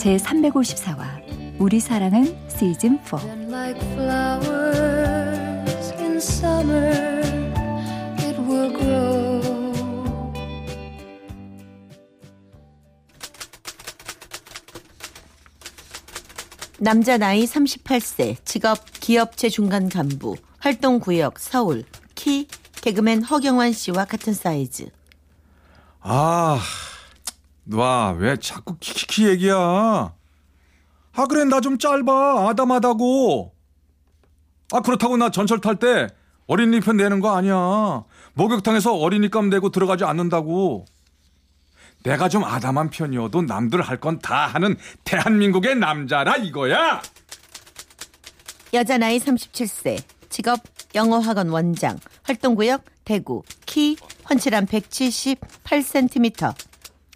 제 354화 우리 사랑은 시즌 4 남자 나이 38세, 직업 기업체 중간 간부, 활동 구역 서울, 키 개그맨 허경환 씨와 같은 사이즈. 아, 와, 왜 자꾸 키키키 얘기야? 아, 그래, 나 좀 짧아. 아담하다고. 아, 그렇다고 나 전철 탈 때 어린이 편 내는 거 아니야. 목욕탕에서 어린이값 내고 들어가지 않는다고. 내가 좀 아담한 편이어도 남들 할 건 다 하는 대한민국의 남자라 이거야. 여자 나이 37세, 직업 영어학원 원장, 활동구역 대구, 키 헌칠한 178cm.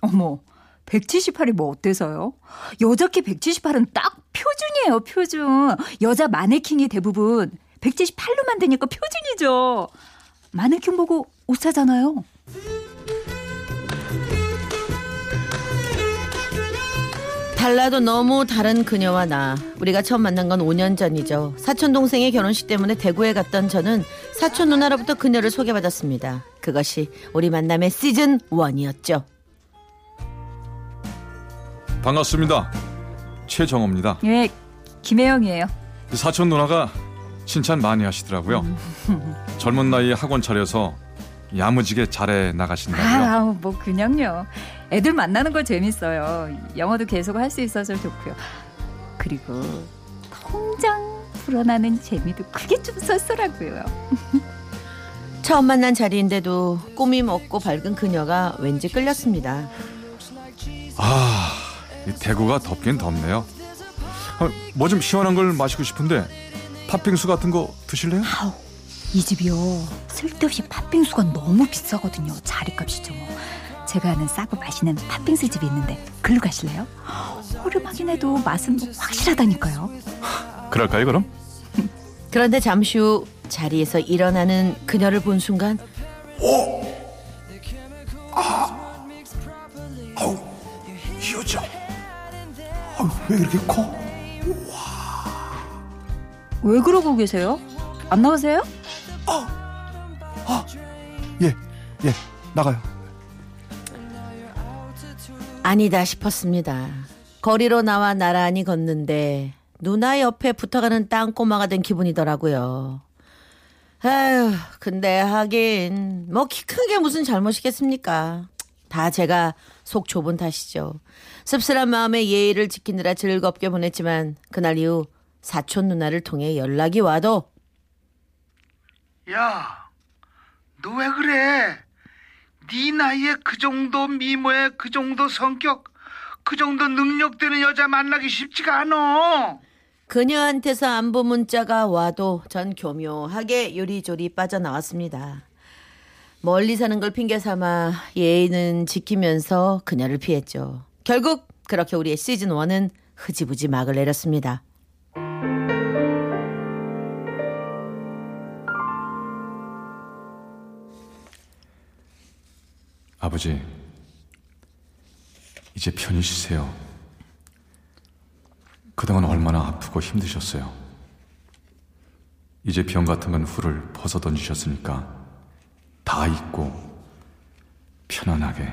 어머, 178이 뭐 어때서요? 여자 키 178은 딱 표준이에요, 표준. 여자 마네킹이 대부분 178로 만드니까 표준이죠. 마네킹 보고 옷 사잖아요. 달라도 너무 다른 그녀와 나. 우리가 처음 만난 건 5년 전이죠. 사촌 동생의 결혼식 때문에 대구에 갔던 저는 사촌 누나로부터 그녀를 소개받았습니다. 그것이 우리 만남의 시즌 1이었죠. 반갑습니다. 최정호입니다. 예, 김혜영이에요. 사촌 누나가 칭찬 많이 하시더라고요. 젊은 나이에 학원 차려서 야무지게 잘해 나가신다고요. 아, 뭐 그냥요. 애들 만나는 거 재밌어요. 영어도 계속 할 수 있어서 좋고요. 그리고 통장 불어나는 재미도 크게 좀 쏠쏠하고요. 처음 만난 자리인데도 꾸밈 없고 밝은 그녀가 왠지 끌렸습니다. 아, 이 대구가 덥긴 덥네요. 아, 뭐좀 시원한 걸 마시고 싶은데 팥빙수 같은 거 드실래요? 아우, 이 집이요. 쓸데없이 팥빙수가 너무 비싸거든요. 자리값이죠. 뭐. 제가 아는 싸고 맛있는 팥빙수 집이 있는데 글로 가실래요? 허름하긴 해도 맛은 뭐 확실하다니까요. 그럴까요, 그럼? 그런데 잠시 후 자리에서 일어나는 그녀를 본 순간 아 왜 이렇게 커? 왜 그러고 계세요? 안 나오세요? 예, 예, 나가요. 아니다 싶었습니다. 거리로 나와 나란히 걷는데 누나 옆에 붙어가는 땅꼬마가 된 기분이더라고요. 아휴, 근데 하긴 뭐 키 큰 게 무슨 잘못이겠습니까? 다 제가 속 좁은 탓이죠. 씁쓸한 마음에 예의를 지키느라 즐겁게 보냈지만 그날 이후 사촌 누나를 통해 연락이 와도 야, 너 왜 그래? 네 나이에 그 정도 미모에 그 정도 성격, 그 정도 능력 되는 여자 만나기 쉽지가 않어. 그녀한테서 안부 문자가 와도 전 교묘하게 요리조리 빠져나왔습니다. 멀리 사는 걸 핑계 삼아 예의는 지키면서 그녀를 피했죠. 결국 그렇게 우리의 시즌 1은 흐지부지 막을 내렸습니다. 아버지, 이제 편히 쉬세요. 그동안 얼마나 아프고 힘드셨어요. 이제 병 같은 건 후를 벗어 던지셨으니까 다 잊고 편안하게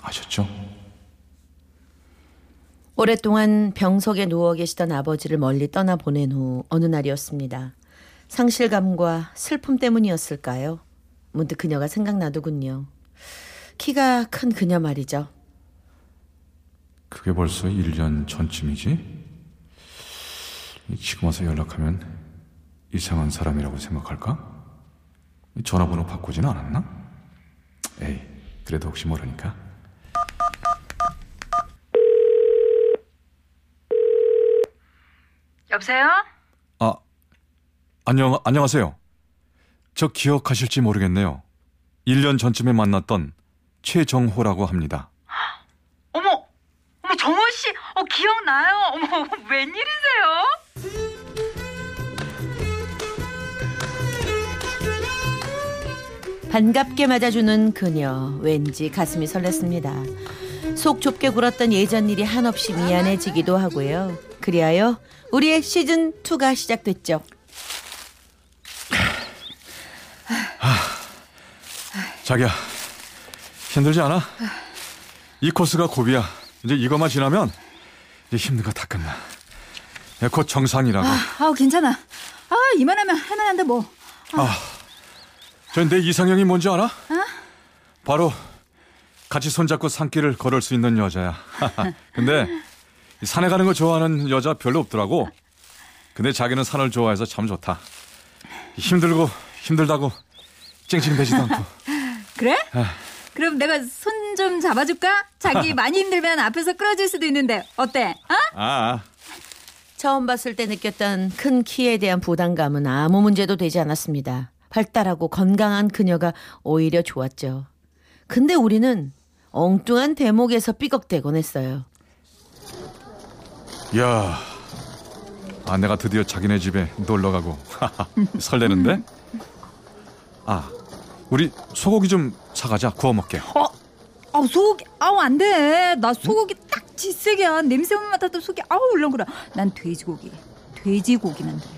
아셨죠? 오랫동안 병석에 누워 계시던 아버지를 멀리 떠나 보낸 후 어느 날이었습니다. 상실감과 슬픔 때문이었을까요? 문득 그녀가 생각나더군요. 키가 큰 그녀 말이죠. 그게 벌써 1년 전쯤이지? 지금 와서 연락하면 이상한 사람이라고 생각할까? 전화번호 바꾸지는 않았나? 에이, 그래도 혹시 모르니까. 여보세요? 아, 안녕, 안녕하세요. 저 기억하실지 모르겠네요. 1년 전쯤에 만났던 최정호라고 합니다. 어머, 어머, 정호 씨, 어, 기억나요? 어머, 웬일이세요? 반갑게 맞아주는 그녀 왠지 가슴이 설렜습니다. 속 좁게 굴었던 예전 일이 한없이 미안해지기도 하고요. 그리하여 우리의 시즌 2가 시작됐죠. 자기야, 힘들지 않아? 이 코스가 고비야. 이제 이것만 지나면 이제 힘든 거 다 끝나. 야, 곧 정상이라고. 아, 괜찮아. 아 이만하면 할만한데 뭐. 저내 이상형이 뭔지 알아? 바로 같이 손잡고 산길을 걸을 수 있는 여자야. 근데 이 산에 가는 거 좋아하는 여자 별로 없더라고. 근데 자기는 산을 좋아해서 참 좋다. 힘들고 힘들다고 찡찡대지도 않고. 그래? 그럼 내가 손 좀 잡아줄까? 자기 많이 힘들면 앞에서 끌어줄 수도 있는데 어때? 어? 아, 처음 봤을 때 느꼈던 큰 키에 대한 부담감은 아무 문제도 되지 않았습니다. 발달하고 건강한 그녀가 오히려 좋았죠. 근데 우리는 엉뚱한 대목에서 삐걱대곤 했어요. 야, 아 내가 드디어 자기네 집에 놀러 가고 설레는데? 아, 우리 소고기 좀 사가자 구워 먹게. 어? 아 소고기 아우 안 돼. 나 소고기 딱 질색이야. 냄새만 맡아도 속이 아우 울렁거려. 난 돼지고기. 돼지고기만 돼.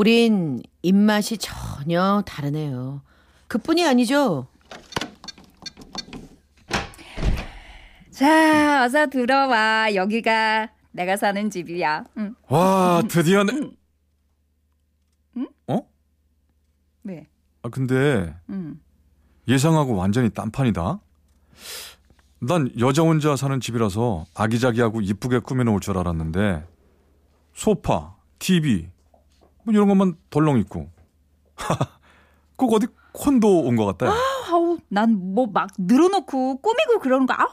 우린 입맛이 전혀 다르네요. 그뿐이 아니죠. 자, 어서 들어와. 여기가 내가 사는 집이야. 응. 와, 드디어 내... 어? 왜? 아 근데 응. 예상하고 완전히 딴판이다. 난 여자 혼자 사는 집이라서 아기자기하고 이쁘게 꾸며놓을 줄 알았는데 소파, TV 뭐 이런 것만 덜렁 있고 꼭 어디 콘도 온 것 같다. 아우, 난 뭐 막 늘어놓고 꾸미고 그러는 거 아우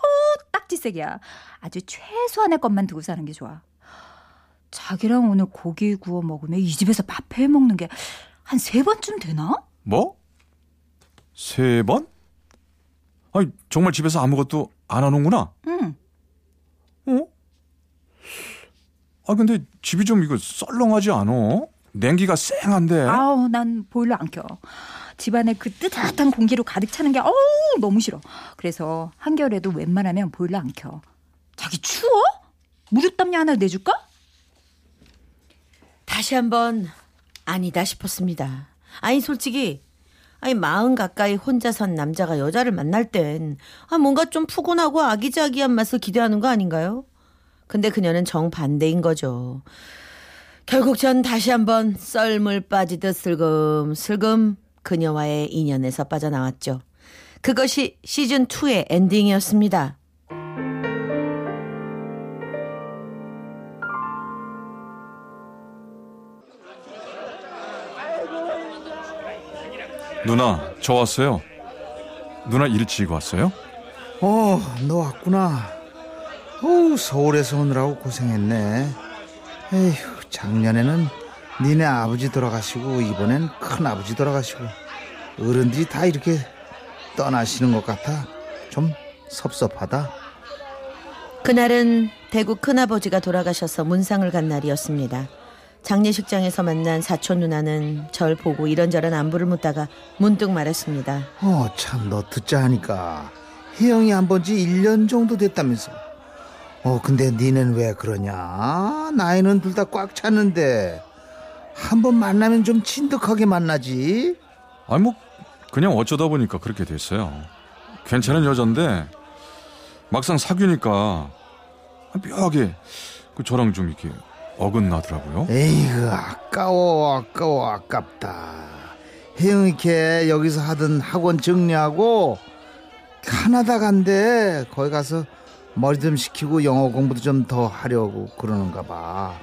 딱지색이야. 아주 최소한의 것만 두고 사는 게 좋아. 자기랑 오늘 고기 구워 먹으면 이 집에서 밥 해 먹는 게 한 세 번쯤 되나? 뭐? 세 번? 아니 정말 집에서 아무것도 안 하는구나. 응. 어? 아 근데 집이 좀 이거 썰렁하지 않어? 냉기가 쌩한데. 아우, 난 보일러 안 켜. 집안에 그 뜨뜻한 공기로 가득 차는 게 어우 너무 싫어. 그래서 한겨울에도 웬만하면 보일러 안 켜. 자기 추워? 무릎담요 하나 내줄까? 다시 한번 아니다 싶었습니다. 아니 솔직히 아니 마흔 가까이 혼자 산 남자가 여자를 만날 땐 아, 뭔가 좀 푸근하고 아기자기한 맛을 기대하는 거 아닌가요? 근데 그녀는 정반대인 거죠. 결국 전 다시 한번 썰물 빠지듯 슬금슬금 그녀와의 인연에서 빠져나왔죠. 그것이 시즌2의 엔딩이었습니다. 누나 저 왔어요. 누나 일찍 왔어요? 어, 너 왔구나. 어우, 서울에서 오느라고 고생했네. 에휴, 작년에는 니네 아버지 돌아가시고 이번엔 큰 아버지 돌아가시고 어른들이 다 이렇게 떠나시는 것 같아. 좀 섭섭하다. 그날은 대구 큰아버지가 돌아가셔서 문상을 간 날이었습니다. 장례식장에서 만난 사촌 누나는 절 보고 이런저런 안부를 묻다가 문득 말했습니다. 어, 참, 너 듣자 하니까 혜영이 안본지 1년 정도 됐다면서. 어, 근데 니는 왜 그러냐? 나이는 둘 다 꽉 찼는데. 한번 만나면 좀 진득하게 만나지. 아니 뭐 그냥 어쩌다 보니까 그렇게 됐어요. 괜찮은 여잔데 막상 사귀니까 묘하게 그 저랑 좀 이렇게 어긋나더라고요. 에이그, 아까워, 아까워, 아깝다. 혜영이 걔 여기서 하던 학원 정리하고 캐나다 간대. 거기 가서 머리 좀 식히고 영어 공부도 좀 더 하려고 그러는가 봐.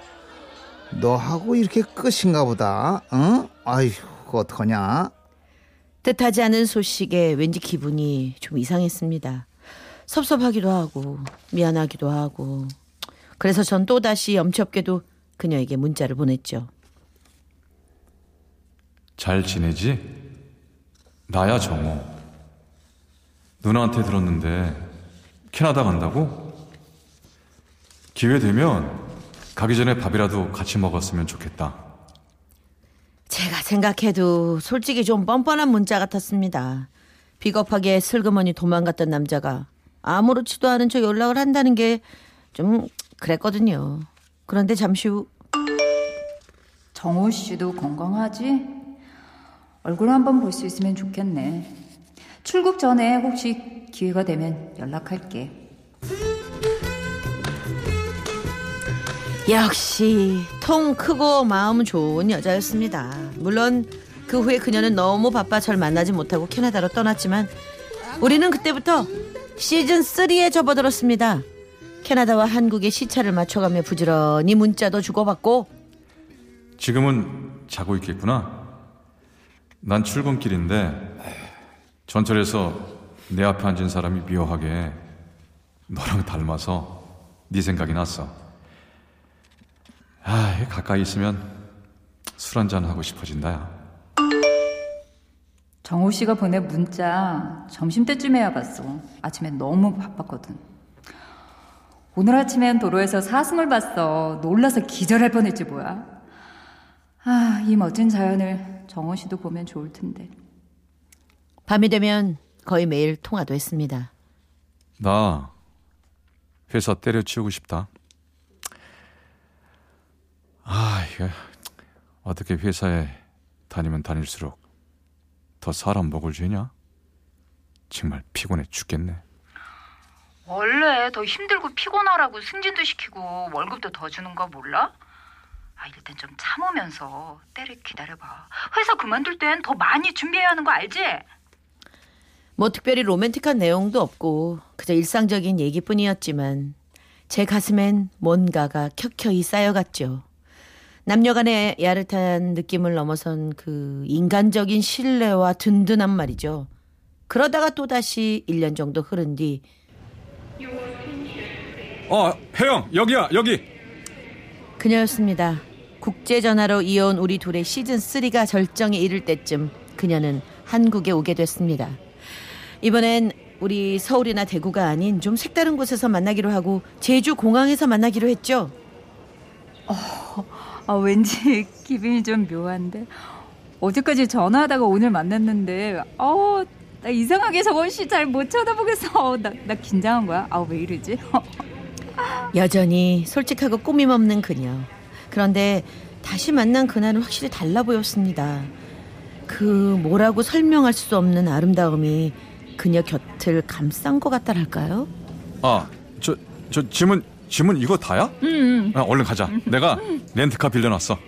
너하고 이렇게 끝인가 보다. 응? 아휴, 어떡하냐? 뜻하지 않은 소식에 왠지 기분이 좀 이상했습니다. 섭섭하기도 하고 미안하기도 하고 그래서 전 또다시 염치없게도 그녀에게 문자를 보냈죠. 잘 지내지? 나야 정호. 누나한테 들었는데 캐나다 간다고? 기회 되면 가기 전에 밥이라도 같이 먹었으면 좋겠다. 제가 생각해도 솔직히 좀 뻔뻔한 문자 같았습니다. 비겁하게 슬그머니 도망갔던 남자가 아무렇지도 않은 척 연락을 한다는 게 좀 그랬거든요. 그런데 잠시 후 정호 씨도 건강하지? 얼굴 한번 볼 수 있으면 좋겠네. 출국 전에 혹시 기회가 되면 연락할게. 역시 통 크고 마음 좋은 여자였습니다. 물론 그 후에 그녀는 너무 바빠 절 만나지 못하고 캐나다로 떠났지만 우리는 그때부터 시즌 3에 접어들었습니다. 캐나다와 한국의 시차를 맞춰가며 부지런히 문자도 주고받고 지금은 자고 있겠구나. 난 출근길인데 전철에서 내 앞에 앉은 사람이 묘하게 너랑 닮아서 네 생각이 났어. 아, 가까이 있으면 술 한잔 하고 싶어진다. 야. 정호 씨가 보낸 문자 점심 때쯤에야 봤어. 아침에 너무 바빴거든. 오늘 아침엔 도로에서 사슴을 봤어. 놀라서 기절할 뻔했지 뭐야. 아, 이 멋진 자연을 정호 씨도 보면 좋을 텐데. 밤이 되면 거의 매일 통화도 했습니다. 나 회사 때려치우고 싶다. 아, 이거 어떻게 회사에 다니면 다닐수록 더 사람 목을 죄냐? 정말 피곤해 죽겠네. 원래 더 힘들고 피곤하라고 승진도 시키고 월급도 더 주는 거 몰라? 아, 이럴 땐좀 참으면서 때를 기다려봐. 회사 그만둘 땐 더 많이 준비해야 하는 거 알지? 뭐 특별히 로맨틱한 내용도 없고 그저 일상적인 얘기뿐이었지만 제 가슴엔 뭔가가 켜켜이 쌓여갔죠. 남녀 간의 야릇한 느낌을 넘어선 그 인간적인 신뢰와 든든한 말이죠. 그러다가 또다시 1년 정도 흐른 뒤 어, 혜영, 여기야, 여기. 그녀였습니다. 국제 전화로 이어온 우리 둘의 시즌 3가 절정에 이를 때쯤 그녀는 한국에 오게 됐습니다. 이번엔 우리 서울이나 대구가 아닌 좀 색다른 곳에서 만나기로 하고 제주 공항에서 만나기로 했죠. 아, 왠지 기분이 좀 묘한데. 어제까지 전화하다가 오늘 만났는데, 어, 나 이상하게 정원 씨 잘 못 쳐다보겠어. 어, 나, 나 긴장한 거야? 아, 왜 이러지? 여전히 솔직하고 꾸밈 없는 그녀. 그런데 다시 만난 그날은 확실히 달라 보였습니다. 그 뭐라고 설명할 수 없는 아름다움이 그녀 곁을 감싼 것 같다랄까요? 아, 저, 저 짐은 짐은 이거 다야? 응. 아, 얼른 가자. 내가 렌트카 빌려놨어.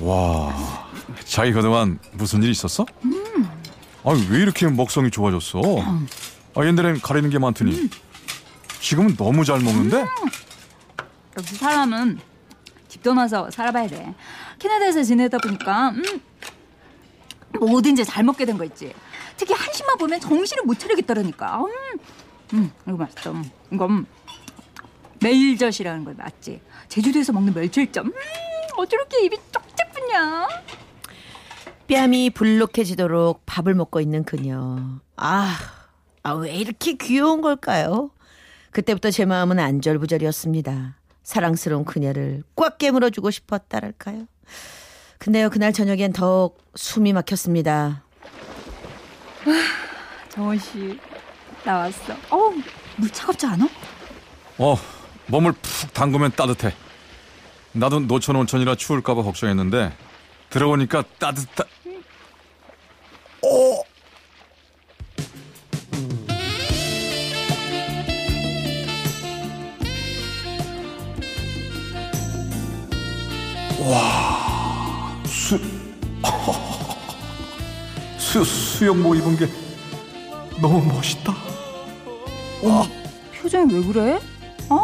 와, 자기 그동안 무슨 일 있었어? 아, 왜 이렇게 먹성이 좋아졌어? 아, 옛날엔 가리는 게 많더니 지금은 너무 잘 먹는데? 역시 사람은 집 떠나서 살아봐야 돼. 캐나다에서 지내다 보니까 음, 뭐든지 잘 먹게 된 거 있지. 특히 한식만 보면 정신을 못 차리겠더라니까. 음, 음 이거 맛있어. 음, 이건 멜젓이라는 거 맞지? 제주도에서 먹는 멸치점. 음, 어저렇게 입이 쩍쩍 붙냐? 뺨이 불룩해지도록 밥을 먹고 있는 그녀. 아, 아, 왜 이렇게 귀여운 걸까요? 그때부터 제 마음은 안절부절이었습니다. 사랑스러운 그녀를 꽉 깨물어주고 싶었다랄까요? 근데요, 그날 저녁엔 더욱 숨이 막혔습니다. 정원 씨 나왔어. 어우, 물 차갑지 않아? 어, 몸을 푹 담그면 따뜻해. 나도 노천 온천이라 추울까봐 걱정했는데 들어보니까 따뜻하. 수 수영복 입은 게 너무 멋있다. 표정이 왜 그래? 어,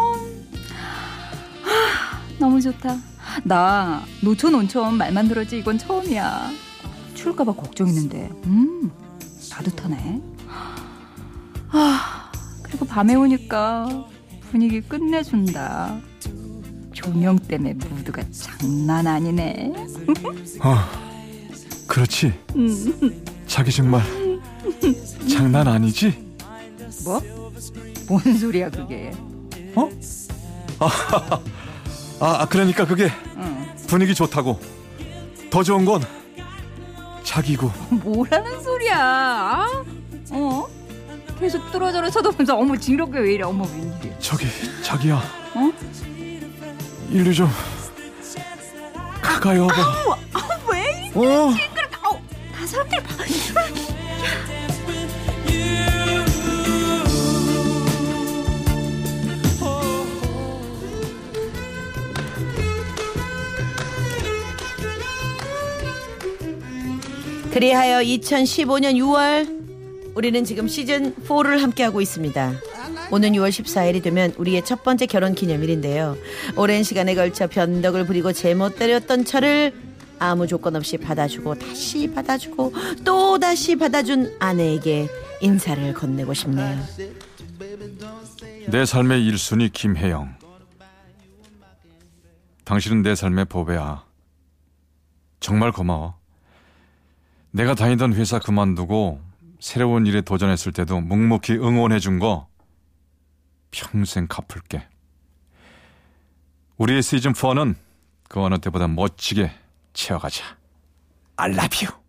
하, 너무 좋다. 나 노천 온천 말만 들었지 이건 처음이야. 추울까봐 걱정했는데, 음, 따뜻하네. 아, 그리고 밤에 오니까 분위기 끝내준다. 조명 때문에 무드가 장난 아니네. 아, 그렇지. 음, 자기 정말 장난 아니지? 뭐? 뭔 소리야 그게? 어? 아, 그러니까 그게 응. 분위기 좋다고. 더 좋은 건 자기고. 뭐라는 소리야? 아? 어? 계속 뚫어져라 쳐다보면서 어머 징그럽게 왜 이래? 어머 웬일이야? 저기 자기야. 어? 일로 좀 가까이 와봐. 아, 왜? 어? 다 사람들 봐. 그리하여 2015년 6월 우리는 지금 시즌 4를 함께하고 있습니다. 오는 6월 14일이 되면 우리의 첫 번째 결혼 기념일인데요. 오랜 시간에 걸쳐 변덕을 부리고 때렸던 저를 아무 조건 없이 받아주고 다시 받아주고 또 다시 받아준 아내에게 인사를 건네고 싶네요. 내 삶의 1순위 김혜영. 당신은 내 삶의 보배야. 정말 고마워. 내가 다니던 회사 그만두고 새로운 일에 도전했을 때도 묵묵히 응원해 준 거 평생 갚을게. 우리의 시즌 4는 그 어느 때보다 멋지게 채워가자. I love you.